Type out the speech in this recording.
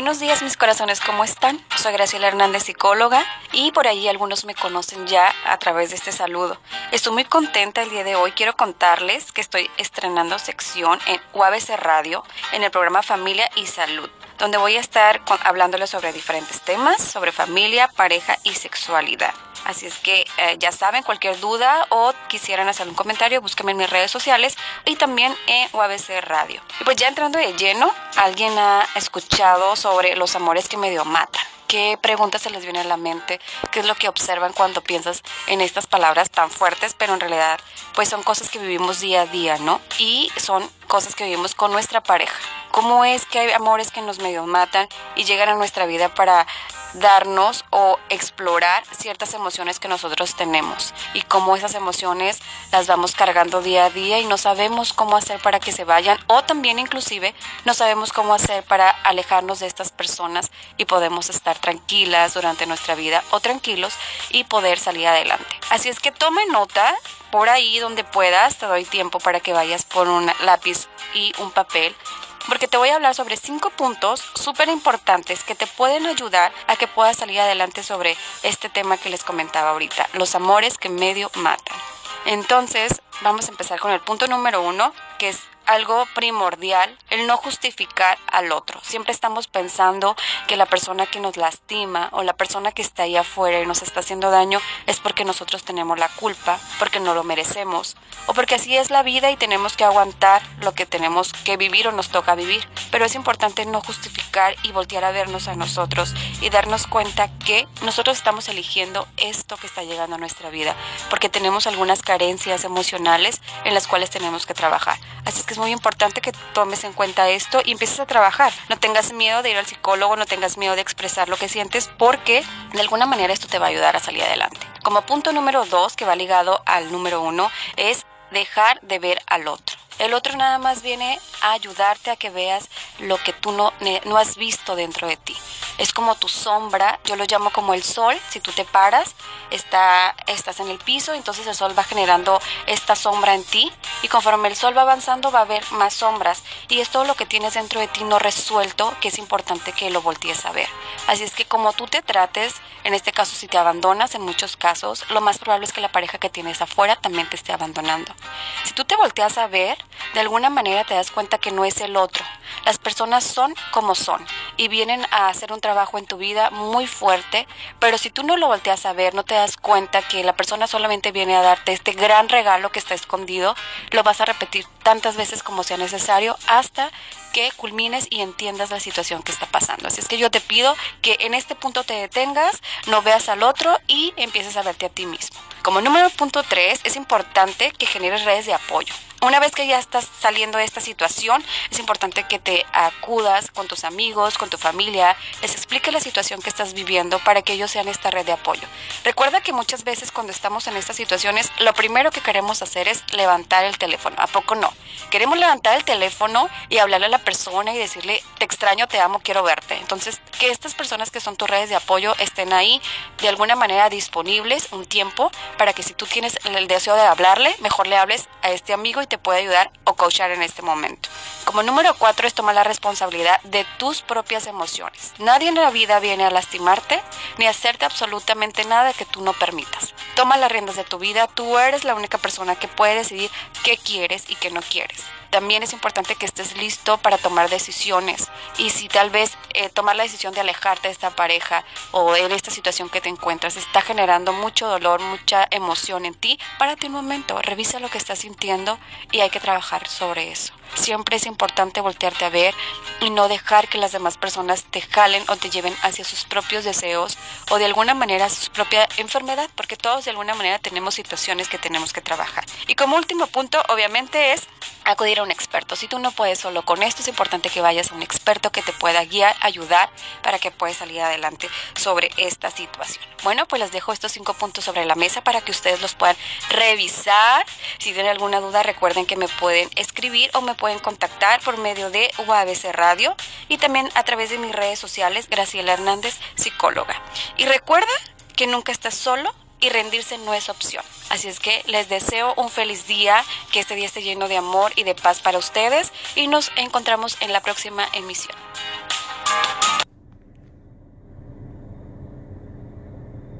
Buenos días mis corazones, ¿cómo están? Soy Graciela Hernández, psicóloga, y por ahí algunos me conocen ya a través de este saludo. Estoy muy contenta el día de hoy. Quiero contarles que estoy estrenando sección en UABC Radio en el programa Familia y Salud, donde voy a estar hablándoles sobre diferentes temas, sobre familia, pareja y sexualidad. Así es que eh, ya saben, cualquier duda o quisieran hacer un comentario, búsquenme en mis redes sociales y también en UABC Radio. Y pues ya entrando de lleno, ¿alguien ha escuchado sobre los amores que medio matan? ¿Qué preguntas se les viene a la mente? ¿Qué es lo que observan cuando piensas en estas palabras tan fuertes, pero en realidad pues son cosas que vivimos día a día, ¿no? Y son cosas que vivimos con nuestra pareja. ¿Cómo es que hay amores que nos medio matan y llegan a nuestra vida para darnos o explorar ciertas emociones que nosotros tenemos y cómo esas emociones las vamos cargando día a día y no sabemos cómo hacer para que se vayan o también inclusive no sabemos cómo hacer para alejarnos de estas personas y podemos estar tranquilas durante nuestra vida o tranquilos y poder salir adelante. Así es que tome nota por ahí donde puedas, te doy tiempo para que vayas por un lápiz y un papel porque te voy a hablar sobre cinco puntos súper importantes que te pueden ayudar a que puedas salir adelante sobre este tema que les comentaba ahorita, los amores que medio matan. Entonces, vamos a empezar con el punto número uno, que es algo primordial el no justificar al otro. Siempre estamos pensando que la persona que nos lastima o la persona que está ahí afuera y nos está haciendo daño es porque nosotros tenemos la culpa, porque no lo merecemos o porque así es la vida y tenemos que aguantar lo que tenemos que vivir o nos toca vivir. Pero es importante no justificar y voltear a vernos a nosotros y darnos cuenta que nosotros estamos eligiendo esto que está llegando a nuestra vida porque tenemos algunas carencias emocionales en las cuales tenemos que trabajar. Así es que es muy importante que tomes en cuenta esto y empieces a trabajar. Tengas miedo de ir al psicólogo, no tengas miedo de expresar lo que sientes porque de alguna manera esto te va a ayudar a salir adelante. Como punto número dos, que va ligado al número uno, es dejar de ver al otro. El otro nada más viene a ayudarte a que veas lo que tú no, no has visto dentro de ti. Es como tu sombra, yo lo llamo como el sol, si tú te paras, está, estás en el piso, entonces el sol va generando esta sombra en ti y conforme el sol va avanzando va a haber más sombras y es todo lo que tienes dentro de ti no resuelto que es importante que lo voltees a ver. Así es que como tú te trates, en este caso si te abandonas en muchos casos, lo más probable es que la pareja que tienes afuera también te esté abandonando. Si tú te volteas a ver, de alguna manera te das cuenta que no es el otro. Las personas son como son y vienen a hacer un trabajo en tu vida muy fuerte, pero si tú no lo volteas a ver, no te das cuenta que la persona solamente viene a darte este gran regalo que está escondido, lo vas a repetir tantas veces como sea necesario hasta que culmines y entiendas la situación que está pasando. Así es que yo te pido que en este punto te detengas, no veas al otro y empieces a verte a ti mismo. Como número punto 3, es importante que generes redes de apoyo. Una vez que ya estás saliendo de esta situación, es importante que te acudas con tus amigos, con tu familia, les explique la situación que estás viviendo para que ellos sean esta red de apoyo. Recuerda que muchas veces cuando estamos en estas situaciones, lo primero que queremos hacer es levantar el teléfono. ¿A poco no? Queremos levantar el teléfono y hablarle a la persona y decirle, te extraño, te amo, quiero verte. Entonces, que estas personas que son tus redes de apoyo estén ahí de alguna manera disponibles un tiempo para que si tú tienes el deseo de hablarle, mejor le hables a este amigo y te puede ayudar o coachar en este momento. Como número cuatro es tomar la responsabilidad de tus propias emociones. Nadie en la vida viene a lastimarte ni a hacerte absolutamente nada que tú no permitas. Toma las riendas de tu vida, tú eres la única persona que puede decidir qué quieres y qué no quieres también es importante que estés listo para tomar decisiones y si tal vez eh, tomar la decisión de alejarte de esta pareja o en esta situación que te encuentras está generando mucho dolor, mucha emoción en ti, párate un momento, revisa lo que estás sintiendo y hay que trabajar sobre eso. Siempre es importante voltearte a ver y no dejar que las demás personas te jalen o te lleven hacia sus propios deseos o de alguna manera su propia enfermedad, porque todos de alguna manera tenemos situaciones que tenemos que trabajar. Y como último punto, obviamente, es acudir a un experto. Si tú no puedes solo con esto, es importante que vayas a un experto que te pueda guiar, ayudar para que puedas salir adelante sobre esta situación. Bueno, pues les dejo estos cinco puntos sobre la mesa para que ustedes los puedan revisar. Si tienen alguna duda, recuerden que me pueden escribir o me pueden contactar por medio de UABC Radio y también a través de mis redes sociales, Graciela Hernández, psicóloga. Y recuerda que nunca estás solo y rendirse no es opción. Así es que les deseo un feliz día, que este día esté lleno de amor y de paz para ustedes y nos encontramos en la próxima emisión.